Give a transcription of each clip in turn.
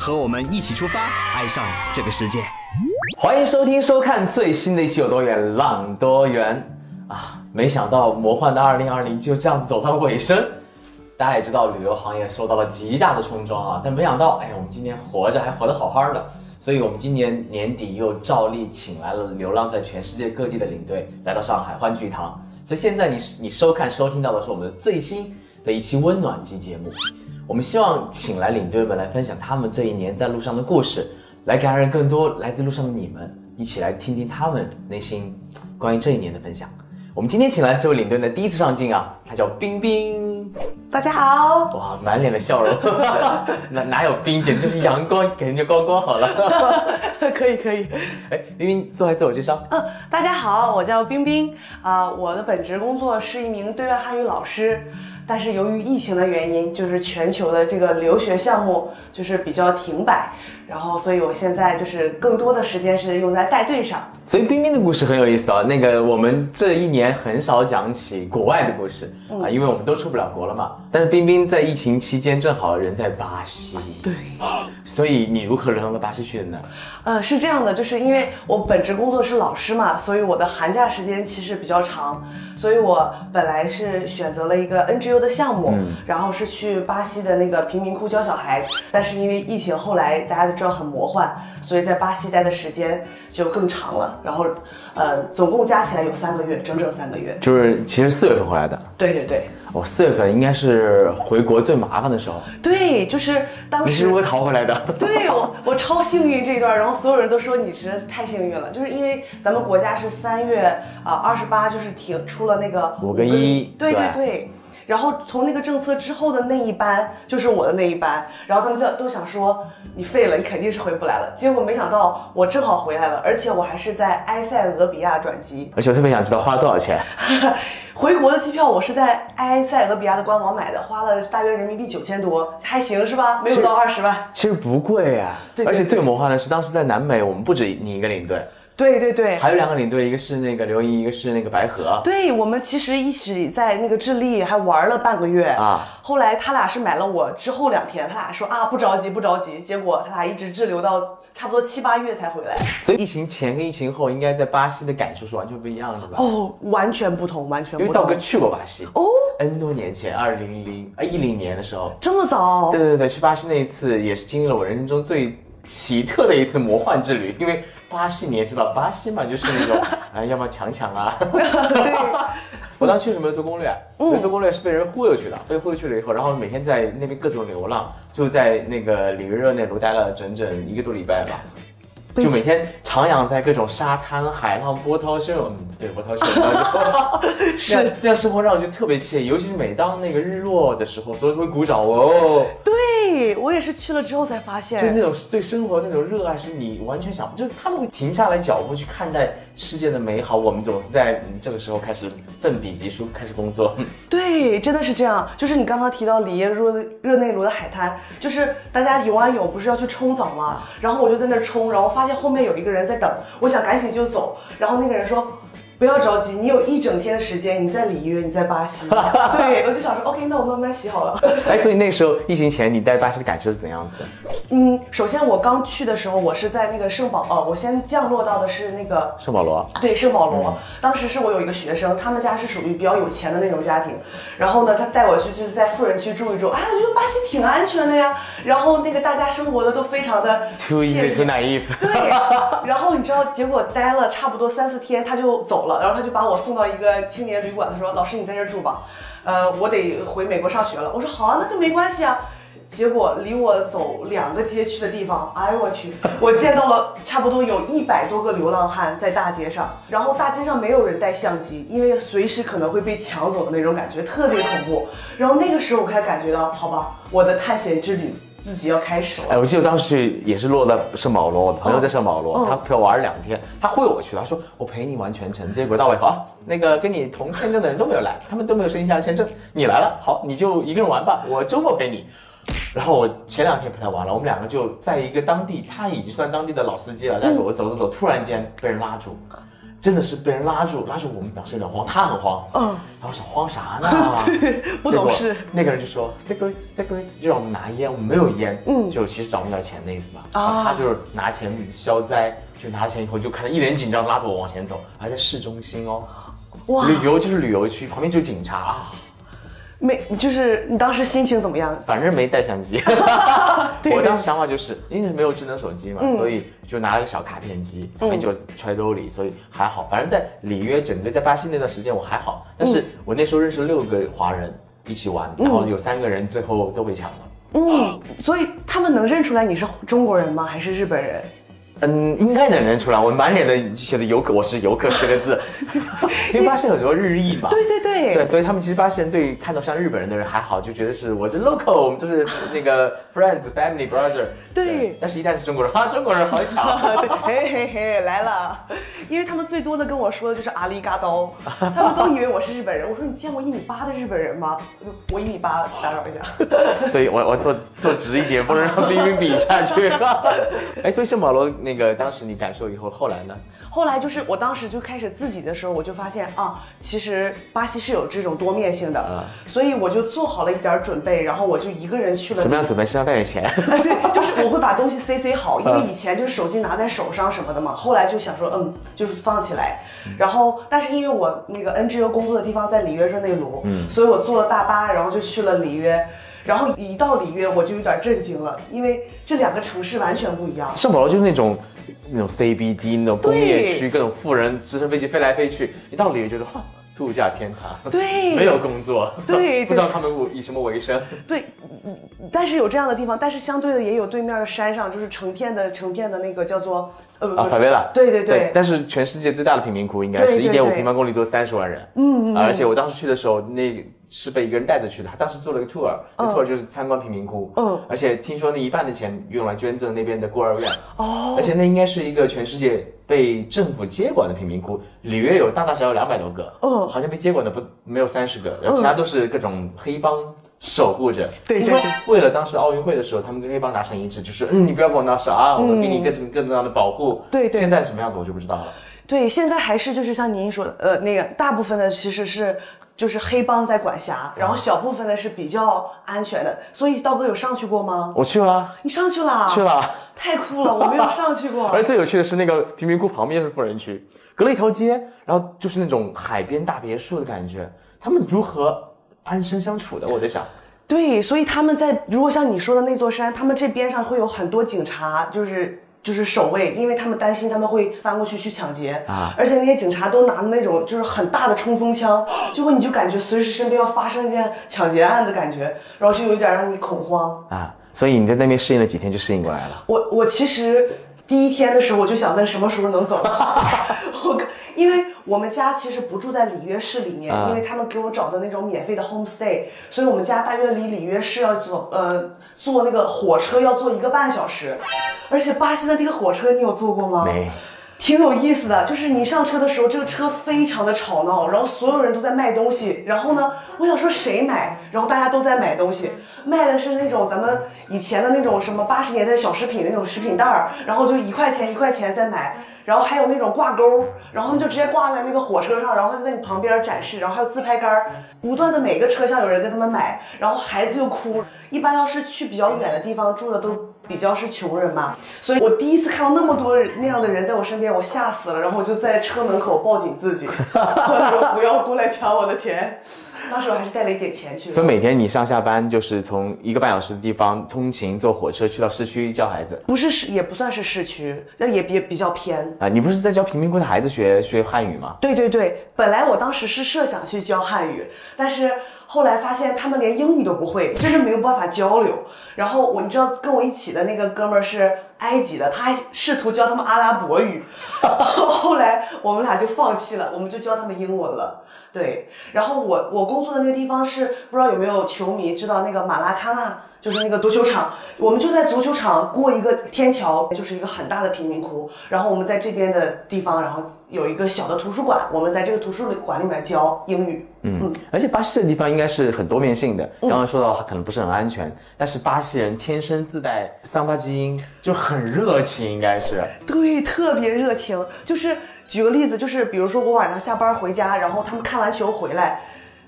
和我们一起出发，爱上这个世界。欢迎收听收看最新的一期《有多远浪多远》啊！没想到魔幻的2020就这样走到尾声。大家也知道，旅游行业受到了极大的冲撞啊，但没想到，哎，我们今年活着还活得好好的。所以，我们今年年底又照例请来了流浪在全世界各地的领队来到上海欢聚一堂。所以现在你你收看收听到的是我们的最新的一期温暖季节目。我们希望请来领队们来分享他们这一年在路上的故事。来感染更多来自路上的你们，一起来听听他们内心关于这一年的分享。我们今天请来这位领队呢，第一次上镜啊，他叫冰冰。大家好，哇，满脸的笑容，哪哪有冰，简直就是阳光，给人家光光好了。可以可以，哎，冰冰做下自我介绍。嗯，大家好，我叫冰冰啊，我的本职工作是一名对外汉语老师。但是由于疫情的原因，就是全球的这个留学项目就是比较停摆，然后所以我现在就是更多的时间是用在带队上。所以冰冰的故事很有意思啊，那个我们这一年很少讲起国外的故事啊，因为我们都出不了国了嘛。但是冰冰在疫情期间正好人在巴西，对，所以你如何流浪到巴西去的呢？呃，是这样的，就是因为我本职工作是老师嘛，所以我的寒假时间其实比较长，所以我本来是选择了一个 NGO 的项目，然后是去巴西的那个贫民窟教小孩，但是因为疫情后来大家都知道很魔幻，所以在巴西待的时间就更长了，然后呃，总共加起来有三个月，整整三个月，就是其实四月份回来的。对对对。我四月份应该是回国最麻烦的时候。对，就是当时你是如何逃回来的？对，我 我超幸运这一段，然后所有人都说你实在太幸运了，就是因为咱们国家是三月啊二十八就是停出了那个五个一，对对对。然后从那个政策之后的那一班就是我的那一班，然后他们就都想说你废了，你肯定是回不来了。结果没想到我正好回来了，而且我还是在埃塞俄比亚转机。而且我特别想知道花了多少钱。回国的机票我是在埃塞俄比亚的官网买的，花了大约人民币九千多，还行是吧？没有到二十万。其实不贵呀啊，而且最魔幻的是当时在南美，我们不止你一个领队。对对对，还有两个领队，一个是那个刘怡，一个是那个白河。对我们其实一起在那个智利还玩了半个月啊。后来他俩是买了我之后两天，他俩说啊不着急不着急，结果他俩一直滞留到差不多七八月才回来。所以疫情前跟疫情后，应该在巴西的感受是完全不一样的吧？哦，完全不同，完全不同。因为道哥去过巴西哦，N 多年前，二零零啊一零年的时候，这么早？对对对，去巴西那一次也是经历了我人生中最奇特的一次魔幻之旅，因为。巴西你也知道，巴西嘛就是那种，哎，要么抢抢啊。我当时确实没有做攻略，没做攻略是被人忽悠去的，被忽悠去了以后，然后每天在那边各种流浪，就在那个里约热内卢待了整整一个多礼拜吧。就每天徜徉在各种沙滩、海浪、波涛汹涌，嗯，对，波涛汹涌，是那样生活让我觉得特别惬意，尤其是每当那个日落的时候，所有人都会鼓掌哦。对我也是去了之后才发现，就那种对生活那种热爱，是你完全想，就是他们会停下来脚步去看待世界的美好，我们总是在这个时候开始奋笔疾书，开始工作。对，真的是这样。就是你刚刚提到里耶热热内卢的海滩，就是大家游啊游不是要去冲澡吗？然后我就在那冲，然后发。发现后面有一个人在等，我想赶紧就走，然后那个人说。不要着急，你有一整天的时间，你在里约，你在巴西。对，我就想说，OK，那我慢慢洗好了。哎，所以那时候疫情前，你在巴西的感受是怎样子？嗯，首先我刚去的时候，我是在那个圣保，哦，我先降落到的是那个圣保罗。对，圣保罗。当时是我有一个学生，他们家是属于比较有钱的那种家庭，然后呢，他带我去就是在富人区住一住。哎，我觉得巴西挺安全的呀。然后那个大家生活的都非常的 too easy too naive。对。然后你知道，结果待了差不多三四天，他就走了。然后他就把我送到一个青年旅馆，他说：“老师，你在这住吧，呃，我得回美国上学了。”我说：“好啊，那就没关系啊。”结果离我走两个街区的地方，哎呦我去，我见到了差不多有一百多个流浪汉在大街上，然后大街上没有人带相机，因为随时可能会被抢走的那种感觉，特别恐怖。然后那个时候我才感觉到，好吧，我的探险之旅自己要开始了。哎，我记得当时去也是落在圣保罗，我朋友在圣保罗，哦他陪我玩了两天，他忽悠我去，他说我陪你玩全程，结果到尾后啊，那个跟你同签证的人都没有来，他们都没有申请下签证，你来了，好，你就一个人玩吧，我周末陪你。然后我前两天陪他玩了，我们两个就在一个当地，他已经算当地的老司机了，但是我走走走，突然间被人拉住，真的是被人拉住，拉住我们表示有点慌，他很慌，嗯。然后我想慌啥呢？不懂事。那个人就说 cigarettes cigarettes，就让我们拿烟，我们没有烟，嗯，就其实找不点钱的意思嘛。啊。然后他就是拿钱消灾，就拿钱以后就看他一脸紧张，拉着我往前走，还在市中心哦，哇，旅游就是旅游区，旁边就是警察。啊，没，就是你当时心情怎么样？反正没带相机。对我当时想法就是，因为是没有智能手机嘛，嗯所以就拿了个小卡片机，后面就揣兜里，所以还好。反正在里约整个在巴西那段时间我还好，但是我那时候认识六个华人一起玩，然后有三个人最后都被抢了。嗯，所以他们能认出来你是中国人吗？还是日本人？嗯，应该能认出来，我满脸的写的游客，我是游客四个字，因为巴西很多日裔嘛。对对对，对，所以他们其实巴西人对看到像日本人的人还好，就觉得是我是 local，我们就是那个 friends、family、brother。对但是一旦是中国人，啊，中国人好巧。嘿嘿嘿，来了，因为他们最多的跟我说的就是阿里嘎刀，他们都以为我是日本人。我说你见过一米八的日本人吗？我一米八，打扰一下。所以我我坐坐直一点，不能让冰冰比下去。哎，所以圣保罗那个当时你感受以后，后来呢？后来就是我当时就开始自己的时候，我就发现啊，其实巴西是有这种多面性的，所以我就做好了一点准备，然后我就一个人去了什么样准备？身上带点钱。哎，对，就是我会把东西塞塞好，因为以前就是手机拿在手上什么的嘛，后来就想说，嗯，就是放起来。然后，但是因为我那个 NGO 工作的地方在里约热内卢，嗯，所以我坐了大巴，然后就去了里约。然后一到里约，我就有点震惊了，因为这两个城市完全不一样。圣保罗就是那种那种 CBD 那种工业区，各种富人直升飞机飞来飞去，一到里约觉得哈度假天堂，对。没有工作，对不知道他们以什么为生。对，嗯但是有这样的地方，但是相对的也有对面的山上，就是成片的成片的那个叫做呃啊，法维拉，对对对。但是全世界最大的贫民窟应该是一点五平方公里都三十万人，嗯嗯，而且我当时去的时候，那是被一个人带着去的，他当时做了个 tour，那 tour 就是参观贫民窟，嗯而且听说那一半的钱用来捐赠那边的孤儿院，哦。而且那应该是一个全世界被政府接管的贫民窟，里约有大大小小两百多个，嗯好像被接管的不没有三十个，然后其他都是各种黑帮。守护着，对对听说为了当时奥运会的时候，他们跟黑帮达成一致，就是嗯，你不要跟我闹事啊，我们给你各种各种样的保护。对对。现在什么样子我就不知道了。对，现在还是就是像您说的，呃，那个大部分的其实是就是黑帮在管辖，然后小部分的是比较安全的。所以道哥有上去过吗？我去了，你上去了？去。了。太酷了，我没有上去过 而。最有趣的是，那个贫民窟旁边是富人区，隔了一条街，然后就是那种海边大别墅的感觉。他们如何安身相处的？我在想，对，所以他们在如果像你说的那座山，他们这边上会有很多警察，就是。就是守卫，因为他们担心他们会翻过去去抢劫啊而且那些警察都拿的那种就是很大的冲锋枪，结果你就感觉随时身边要发生一件抢劫案的感觉，然后就有点让你恐慌。啊，所以你在那边适应了几天就适应过来了。我我其实第一天的时候我就想问什么时候能走，我因为我们家其实不住在里约市里面，啊因为他们给我找的那种免费的 homestay，所以我们家大约离里约市要走呃坐那个火车要坐一个半小时，而且巴西的那个火车你有坐过吗？没。挺有意思的，就是你上车的时候，这个车非常的吵闹，然后所有人都在卖东西。然后呢，我想说谁买，然后大家都在买东西，卖的是那种咱们以前的那种什么八十年代小食品那种食品袋儿，然后就一块钱一块钱在买，然后还有那种挂钩，然后他们就直接挂在那个火车上，然后就在你旁边展示，然后还有自拍杆儿，不断的每个车厢有人跟他们买，然后孩子又哭。一般要是去比较远的地方住的都。比较是穷人嘛，所以我第一次看到那么多那样的人在我身边，我吓死了，然后我就在车门口抱紧自己，我 说不要过来抢我的钱。当时我还是带了一点钱去的。所以每天你上下班就是从一个半小时的地方通勤坐火车去到市区教孩子不是市，也不算是市区，那也比比较偏。啊。你不是在教贫民窟的孩子学学汉语吗？对对对，本来我当时是设想去教汉语，但是后来发现他们连英语都不会，真的没有办法交流。然后我你知道跟我一起的那个哥们儿是埃及的，他还试图教他们阿拉伯语，后来我们俩就放弃了，我们就教他们英文了。对，然后我我工作的那个地方是不知道有没有球迷知道那个马拉喀纳就是那个足球场，我们就在足球场过一个天桥，就是一个很大的贫民窟。然后我们在这边的地方，然后有一个小的图书馆，我们在这个图书馆里面教英语。嗯，而且巴西这地方应该是很多面性的。刚刚说到它可能不是很安全，但是巴西人天生自带桑巴基因，就很热情，应该是。对，特别热情。就是举个例子，就是比如说我晚上下班回家，然后他们看完球回来，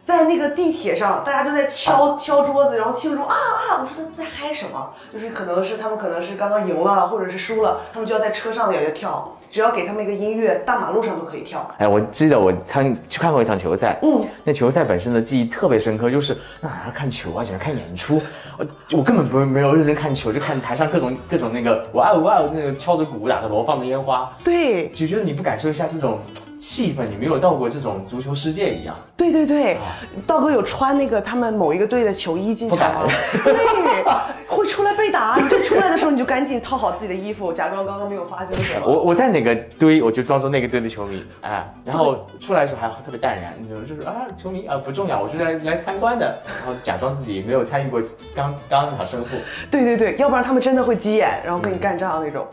在那个地铁上，大家就在敲敲桌子，然后庆祝啊啊！我说他在嗨什么？就是可能是他们可能是刚刚赢了，或者是输了，他们就要在车上也要跳。只要给他们一个音乐，大马路上都可以跳。哎，我记得我参去看过一场球赛，嗯，那球赛本身的记忆特别深刻，就是那哪看球啊，喜欢看演出，我我根本不没有认真看球，就看台上各种各种那个哇哦哇哦那个敲着鼓、打着锣、放着烟花，对，就觉得你不感受一下这种气氛，你没有到过这种足球世界一样。对对对，道哥有穿那个他们某一个队的球衣进场吗？对，会出来被打，你就出来的时候你就赶紧套好自己的衣服，假装刚刚没有发生什么。我我在哪个队，我就装作那个队的球迷，哎，然后出来的时候还特别淡然，就是啊球迷啊不重要，我是来来参观的，然后假装自己没有参与过刚刚那场胜负。对对对，要不然他们真的会急眼，然后跟你干仗那种。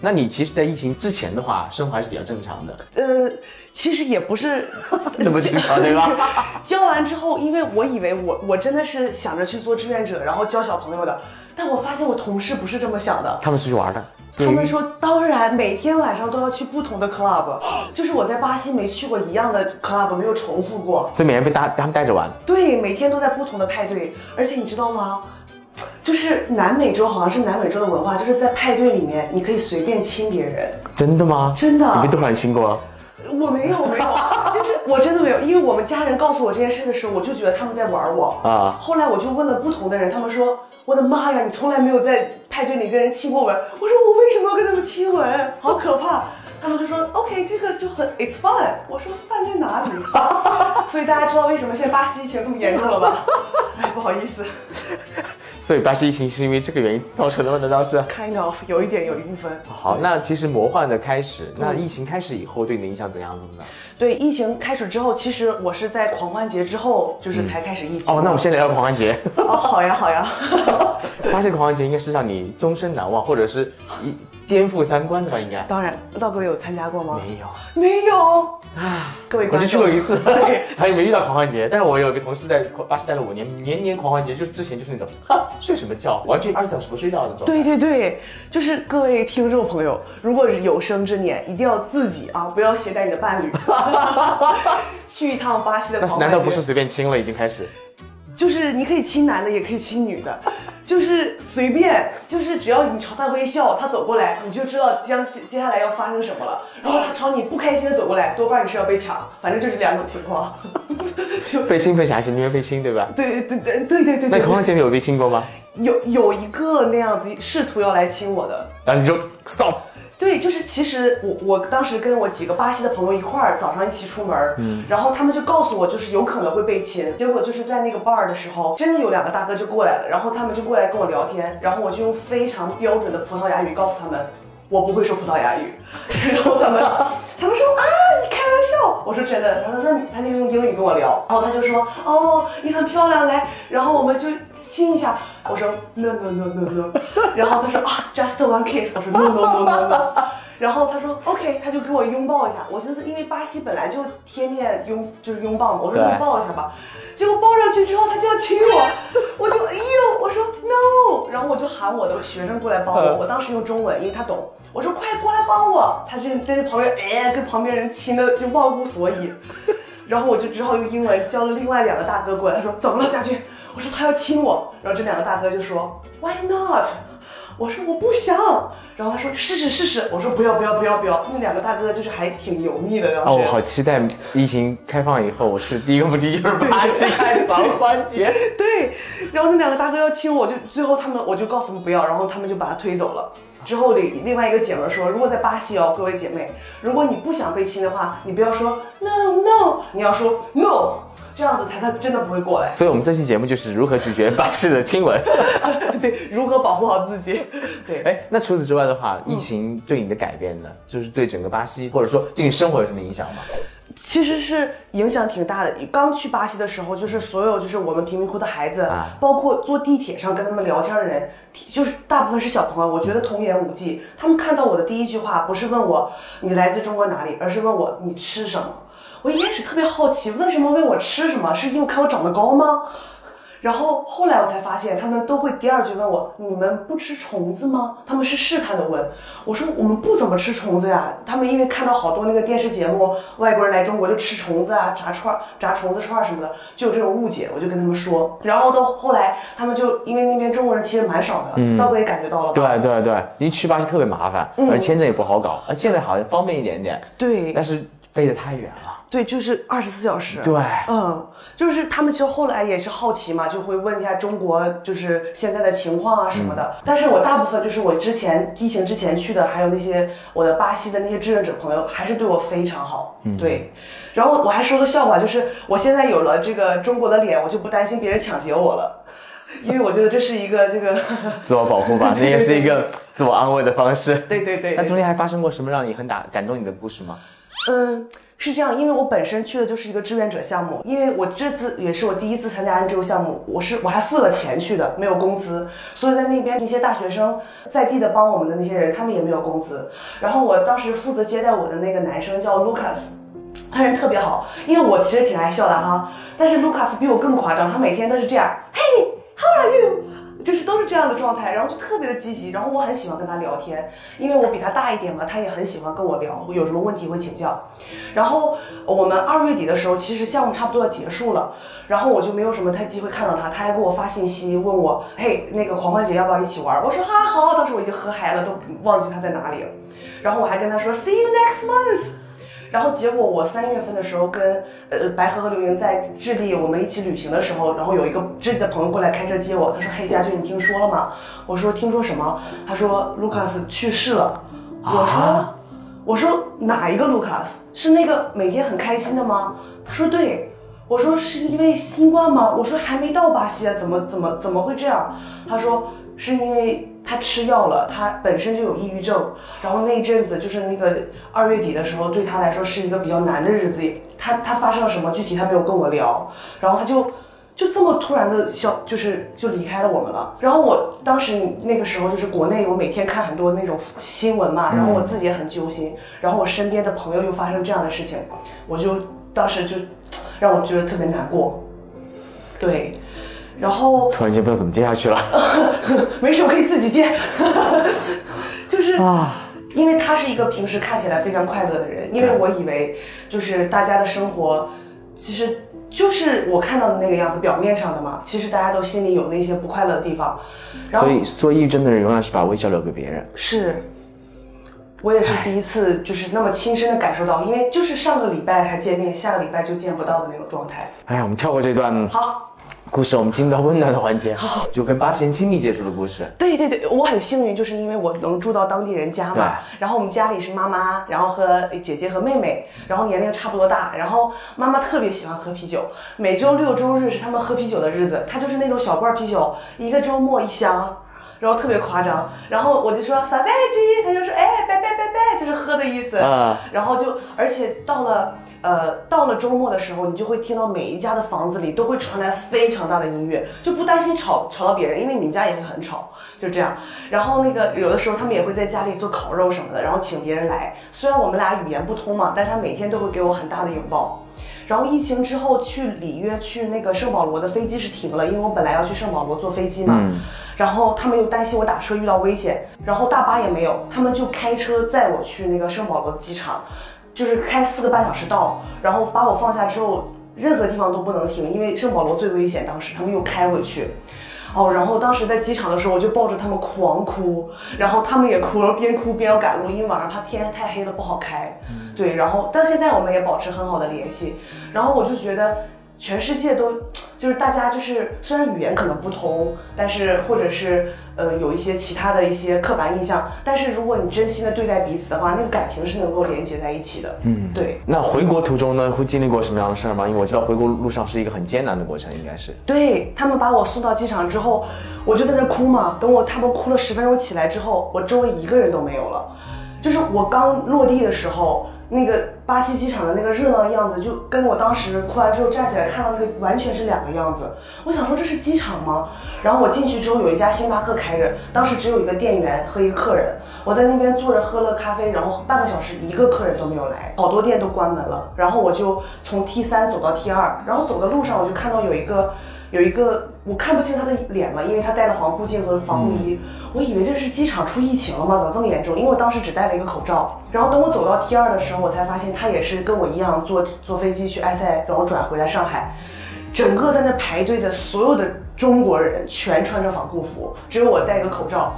那你其实，在疫情之前的话，生活还是比较正常的。呃，其实也不是 那么经常，对吧？教完之后，因为我以为我我真的是想着去做志愿者，然后教小朋友的，但我发现我同事不是这么想的。他们出去玩的。他们说，当然每天晚上都要去不同的 club，就是我在巴西没去过一样的 club，没有重复过。所以每天被带他们带着玩。对，每天都在不同的派对，而且你知道吗？就是南美洲好像是南美洲的文化，就是在派对里面你可以随便亲别人。真的吗？真的。你被多少人亲过？我没有，没有，就是我真的没有，因为我们家人告诉我这件事的时候，我就觉得他们在玩我啊。后来我就问了不同的人，他们说：“我的妈呀，你从来没有在派对里跟人亲过吻。”我说：“我为什么要跟他们亲吻？好可怕。”他们就说：“OK，这个就很 It's fun。”我说：“fun 在哪里？” 所以大家知道为什么现在巴西疫情这么严重了吧？哎，不好意思。所以巴西疫情是因为这个原因造成的吗？难道是？Kind of，有一点，有一部分。好，那其实魔幻的开始，那疫情开始以后对你的影响怎样子呢？对，疫情开始之后，其实我是在狂欢节之后，就是才开始疫情。哦，那我们先聊聊狂欢节。哦，好呀，好呀。巴西狂欢节应该是让你终身难忘，或者是一。颠覆三观的吧，应该。当然，道哥有参加过吗？没有，没有。啊，各位，我是去过一次，对，还没遇到狂欢节。但是我有一个同事在巴西待了五年，年年狂欢节，就之前就是那种，哈，睡什么觉，完全二十四小时不睡觉那种。对对对，就是各位听众朋友，如果有生之年，一定要自己啊，不要携带你的伴侣，去一趟巴西的狂欢节。难道不是随便亲了已经开始？就是你可以亲男的，也可以亲女的，就是随便，就是只要你朝他微笑，他走过来，你就知道将接接下来要发生什么了。然后他朝你不开心的走过来，多半你是要被抢，反正就是两种情况。就 被亲被抢还是宁愿被亲，对吧？对对对对对对。那狂欢节你有被亲过吗？有有一个那样子试图要来亲我的，然后你就 stop。对，就是其实我我当时跟我几个巴西的朋友一块儿早上一起出门，嗯，然后他们就告诉我就是有可能会被亲，结果就是在那个 bar 的时候，真的有两个大哥就过来了，然后他们就过来跟我聊天，然后我就用非常标准的葡萄牙语告诉他们，我不会说葡萄牙语，然后他们他们说啊你开玩笑，我说真的，然后他说他就用英语跟我聊，然后他就说哦你很漂亮来，然后我们就。亲一下，我说 no no no no no，然后他说啊 just one kiss，我说 no no no no no，然后他说 OK，他就给我拥抱一下。我寻思，因为巴西本来就贴面拥就是拥抱嘛，我说拥抱一下吧。结果抱上去之后，他就要亲我，我就哎呦，我说 no，然后我就喊我的学生过来帮我。我当时用中文，因为他懂。我说快过来帮我，他就在旁边哎，跟旁边人亲的就忘乎所以。然后我就只好用英文叫了另外两个大哥过来，他说怎么了，家军？我说他要亲我。然后这两个大哥就说 Why not？我说我不想。然后他说试试试试。我说不要不要不要不要。那两个大哥就是还挺油腻的。哦，我好期待疫情开放以后，我是第一个目的地就是巴西开狂欢节。对。然后那两个大哥要亲我，就最后他们我就告诉他们不要，然后他们就把他推走了。之后的另外一个姐妹说，如果在巴西哦，各位姐妹，如果你不想被亲的话，你不要说 no no，你要说 no，这样子才他真的不会过来。所以，我们这期节目就是如何拒绝巴西的亲吻。对，如何保护好自己。对，哎，那除此之外的话，疫情对你的改变呢？就是对整个巴西，或者说对你生活有什么影响吗？其实是影响挺大的。刚去巴西的时候，就是所有就是我们贫民窟的孩子，啊包括坐地铁上跟他们聊天的人，就是大部分是小朋友，我觉得童言无忌。他们看到我的第一句话不是问我你来自中国哪里，而是问我你吃什么。我一开始特别好奇，为什么问我吃什么？是因为看我长得高吗？然后后来我才发现，他们都会第二句问我：“你们不吃虫子吗？”他们是试探的问。我说：“我们不怎么吃虫子呀。”他们因为看到好多那个电视节目，外国人来中国就吃虫子啊，炸串儿、炸虫子串儿什么的，就有这种误解。我就跟他们说。然后到后来，他们就因为那边中国人其实蛮少的，道哥也感觉到了？对对对，因为去巴西特别麻烦，嗯而签证也不好搞，而现在好像方便一点点，对但是飞得太远了。对，就是二十四小时。对，嗯，就是他们就后来也是好奇嘛，就会问一下中国就是现在的情况啊什么的。但是我大部分就是我之前疫情之前去的，还有那些我的巴西的那些志愿者朋友，还是对我非常好。对，然后我还说个笑话，就是我现在有了这个中国的脸，我就不担心别人抢劫我了。因为我觉得这是一个这个，自我保护吧，那也是一个自我安慰的方式。对对对，那中间还发生过什么让你很打感动你的故事吗？嗯，是这样，因为我本身去的就是一个志愿者项目，因为我这次也是我第一次参加 NGO 项目，我是我还付了钱去的，没有工资，所以在那边那些大学生在地的帮我们的那些人，他们也没有工资。然后我当时负责接待我的那个男生叫 Lucas，他人特别好，因为我其实挺爱笑的哈，但是 Lucas 比我更夸张，他每天都是这样，Hey，how are you？就是都是这样的状态，然后就特别的积极，然后我很喜欢跟他聊天，因为我比他大一点嘛，他也很喜欢跟我聊，有什么问题会请教。然后我们二月底的时候，其实项目差不多要结束了，然后我就没有什么太机会看到他，他还给我发信息问我，嘿，那个狂欢节要不要一起玩？我说哈好，当时我已经喝嗨了，都忘记他在哪里了。然后我还跟他说 see you next month。然后结果我三月份的时候跟呃白河和刘莹在智利我们一起旅行的时候，然后有一个智利的朋友过来开车接我，他说：“嘿，佳俊，你听说了吗？”我说：“听说什么？”他说：“卢卡斯去世了。”我说：“啊我说哪一个卢卡斯？是那个每天很开心的吗？”他说：“对。”我说：“是因为新冠吗？”我说：“还没到巴西啊，怎么怎么怎么会这样？”他说：“是因为他吃药了，他本身就有抑郁症，然后那一阵子就是那个二月底的时候，对他来说是一个比较难的日子。他他发生了什么具体他没有跟我聊，然后他就就这么突然的消，就是就离开了我们了。然后我当时那个时候就是国内，我每天看很多那种新闻嘛，然后我自己也很揪心，然后我身边的朋友又发生这样的事情，我就当时就让我觉得特别难过。对，然后突然间不知道怎么接下去了 没事，我可以自己接。就是啊！因为他是一个平时看起来非常快乐的人，因为我以为就是大家的生活，其实就是我看到的那个样子，表面上的嘛。其实大家都心里有那些不快乐的地方。然后所以做抑郁症的人永远是把微笑留给别人。是，我也是第一次就是那么亲身的感受到，因为就是上个礼拜还见面，下个礼拜就见不到的那种状态。哎呀，我们跳过这段好。故事，我们进入到温暖的环节，就跟巴西人亲密接触的故事。对对对，我很幸运，就是因为我能住到当地人家嘛。然后我们家里是妈妈，然后和姐姐和妹妹，然后年龄差不多大。然后妈妈特别喜欢喝啤酒，每周六周日是他们喝啤酒的日子。她就是那种小罐啤酒，一个周末一箱。然后特别夸张，然后我就说撒贝鸡，他就说哎拜拜拜拜，就是喝的意思。啊然后就而且到了呃到了周末的时候，你就会听到每一家的房子里都会传来非常大的音乐，就不担心吵吵到别人，因为你们家也会很吵，就这样。然后那个有的时候他们也会在家里做烤肉什么的，然后请别人来。虽然我们俩语言不通嘛，但是他每天都会给我很大的拥抱。然后疫情之后去里约去那个圣保罗的飞机是停了，因为我本来要去圣保罗坐飞机嘛。嗯然后他们又担心我打车遇到危险，然后大巴也没有，他们就开车载我去那个圣保罗机场，就是开四个半小时到，然后把我放下之后，任何地方都不能停，因为圣保罗最危险。当时他们又开回去。哦，然后当时在机场的时候，我就抱着他们狂哭，然后他们也哭，然后边哭边要赶路，因为晚上怕天太黑了不好开。对，然后到现在我们也保持很好的联系，然后我就觉得全世界都就是大家就是虽然语言可能不同，但是或者是呃有一些其他的一些刻板印象，但是如果你真心的对待彼此的话，那个感情是能够连接在一起的。嗯，对。那回国途中呢，会经历过什么样的事儿吗？因为我知道回国路上是一个很艰难的过程，应该是。对他们把我送到机场之后，我就在那儿哭嘛。等我他们哭了十分钟起来之后，我周围一个人都没有了。就是我刚落地的时候，那个巴西机场的那个热闹样子，就跟我当时哭完之后站起来看到那个完全是两个样子。我想说这是机场吗？然后我进去之后有一家星巴克开着，当时只有一个店员和一个客人，我在那边坐着喝了咖啡，然后半个小时一个客人都没有来，好多店都关门了。然后我就从 T 三走到 T 二，然后走的路上我就看到有一个。有一个我看不清他的脸了，因为他戴了防护镜和防护衣，我以为这是机场出疫情了吗？怎么这么严重？因为我当时只戴了一个口罩。然后等我走到 T 二的时候，我才发现他也是跟我一样坐坐飞机去埃塞，然后转回来上海。整个在那排队的所有的中国人全穿着防护服，只有我戴个口罩。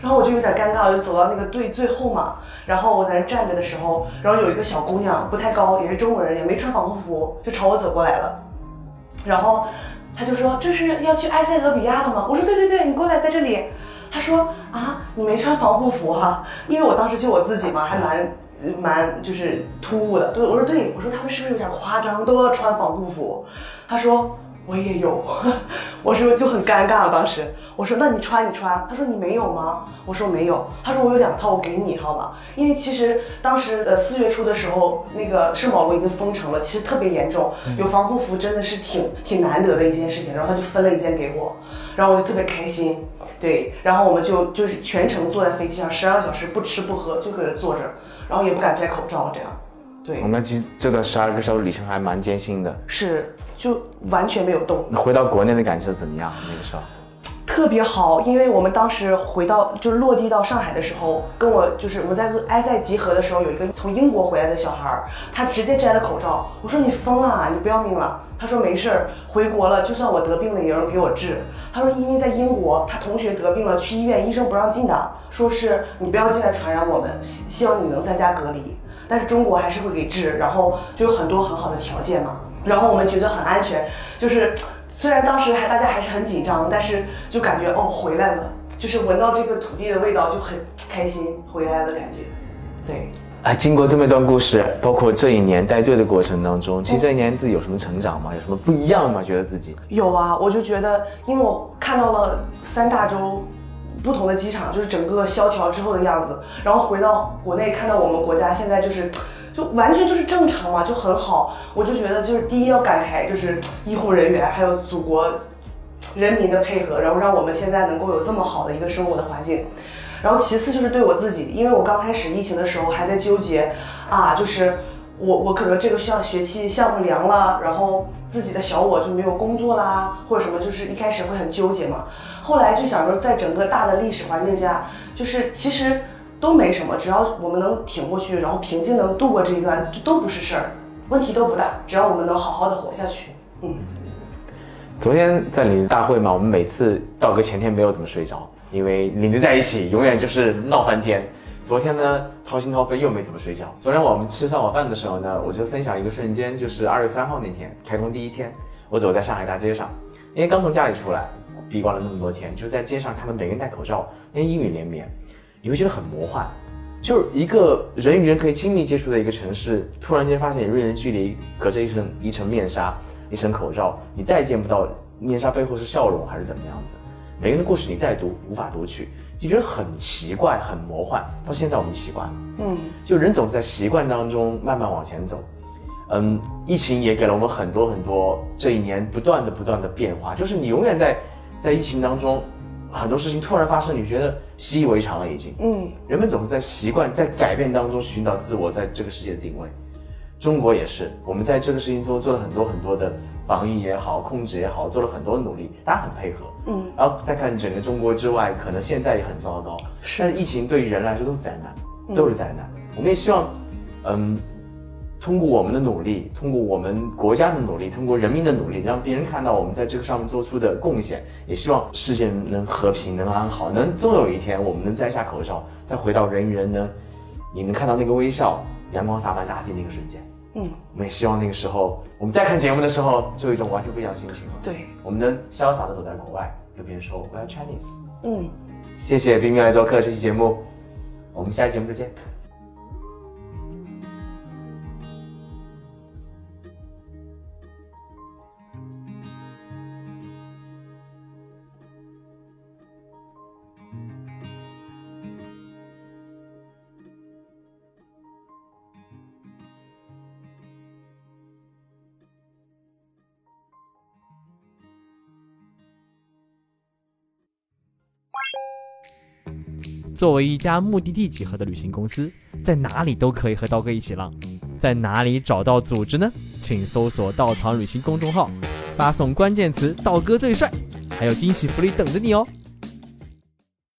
然后我就有点尴尬，我就走到那个队最后嘛。然后我在那站着的时候，然后有一个小姑娘不太高，也是中国人，也没穿防护服，就朝我走过来了。然后。他就说这是要去埃塞俄比亚的吗？我说对对对，你过来在这里。他说啊，你没穿防护服哈，因为我当时就我自己嘛，还蛮蛮就是突兀的。对，我说对，我说他们是不是有点夸张，都要穿防护服？他说。我也有，我说就很尴尬了。当时我说那你穿你穿，他说你没有吗？我说没有，他说我有两套，我给你一套吧。因为其实当时呃四月初的时候，那个圣保罗已经封城了，其实特别严重，有防护服真的是挺挺难得的一件事情。然后他就分了一件给我，然后我就特别开心。对，然后我们就就是全程坐在飞机上十二个小时不吃不喝就搁这坐着，然后也不敢摘口罩这样。对，那其实这段十二个小时旅程还蛮艰辛的。是。就完全没有动。回到国内的感受怎么样？那个时候特别好，因为我们当时回到就是落地到上海的时候，跟我就是我们在埃塞集合的时候，有一个从英国回来的小孩，他直接摘了口罩。我说你疯了，你不要命了？他说没事儿，回国了，就算我得病了，也有人给我治。他说因为在英国，他同学得病了，去医院医生不让进的，说是你不要进来传染我们，希希望你能在家隔离。但是中国还是会给治，然后就有很多很好的条件嘛。然后我们觉得很安全，就是虽然当时还大家还是很紧张，但是就感觉哦回来了，就是闻到这个土地的味道就很开心回来的感觉。对，哎，经过这么一段故事，包括这一年带队的过程当中，其实这一年自己有什么成长吗？有什么不一样吗？觉得自己有啊，我就觉得，因为我看到了三大洲不同的机场，就是整个萧条之后的样子，然后回到国内看到我们国家现在就是。就完全就是正常嘛，就很好。我就觉得，就是第一要感慨，就是医护人员还有祖国人民的配合，然后让我们现在能够有这么好的一个生活的环境。然后其次就是对我自己，因为我刚开始疫情的时候还在纠结啊，就是我我可能这个需要学期项目凉了，然后自己的小我就没有工作啦，或者什么，就是一开始会很纠结嘛。后来就想着，在整个大的历史环境下，就是其实。都没什么，只要我们能挺过去，然后平静能度过这一段，就都不是事儿，问题都不大。只要我们能好好的活下去，嗯。昨天在领队大会嘛，我们每次道哥前天没有怎么睡着，因为领队在一起永远就是闹翻天。昨天呢，掏心掏肺又没怎么睡觉。昨天我们吃上晚饭的时候呢，我就分享一个瞬间，就是二月三号那天开工第一天，我走在上海大街上，因为刚从家里出来，闭关了那么多天，就在街上看到每个人戴口罩，因为阴雨连绵。你会觉得很魔幻，就是一个人与人可以亲密接触的一个城市，突然间发现人与人距离隔着一层一层面纱，一层口罩，你再见不到面纱背后是笑容还是怎么样子？每个人的故事你再读无法读取，就觉得很奇怪很魔幻。到现在我们习惯了，嗯，就人总是在习惯当中慢慢往前走，嗯，疫情也给了我们很多很多这一年不断的不断的变化，就是你永远在在疫情当中。很多事情突然发生，你觉得习以为常了，已经。嗯，人们总是在习惯、在改变当中寻找自我在这个世界的定位。中国也是，我们在这个事情中做了很多很多的防疫也好、控制也好，做了很多努力，大家很配合。嗯，然后再看整个中国之外，可能现在也很糟糕。是，但疫情对于人来说都是灾难，都是灾难。我们也希望，嗯。通过我们的努力，通过我们国家的努力，通过人民的努力，让别人看到我们在这个上面做出的贡献，也希望世界能和平，能安好，能终有一天我们能摘下口罩，再回到人与人能，你能看到那个微笑，阳光洒满大地那个瞬间。嗯，我们也希望那个时候，我们再看节目的时候，就有一种完全不一样的心情了。对，我们能潇洒的走在国外，跟别人说我要 Chinese。嗯，谢谢冰冰来做客这期节目，我们下期节目再见。作为一家目的地集合的旅行公司，在哪里都可以和刀哥一起浪。在哪里找到组织呢？请搜索“稻草旅行”公众号，发送关键词“刀哥最帅”，还有惊喜福利等着你哦。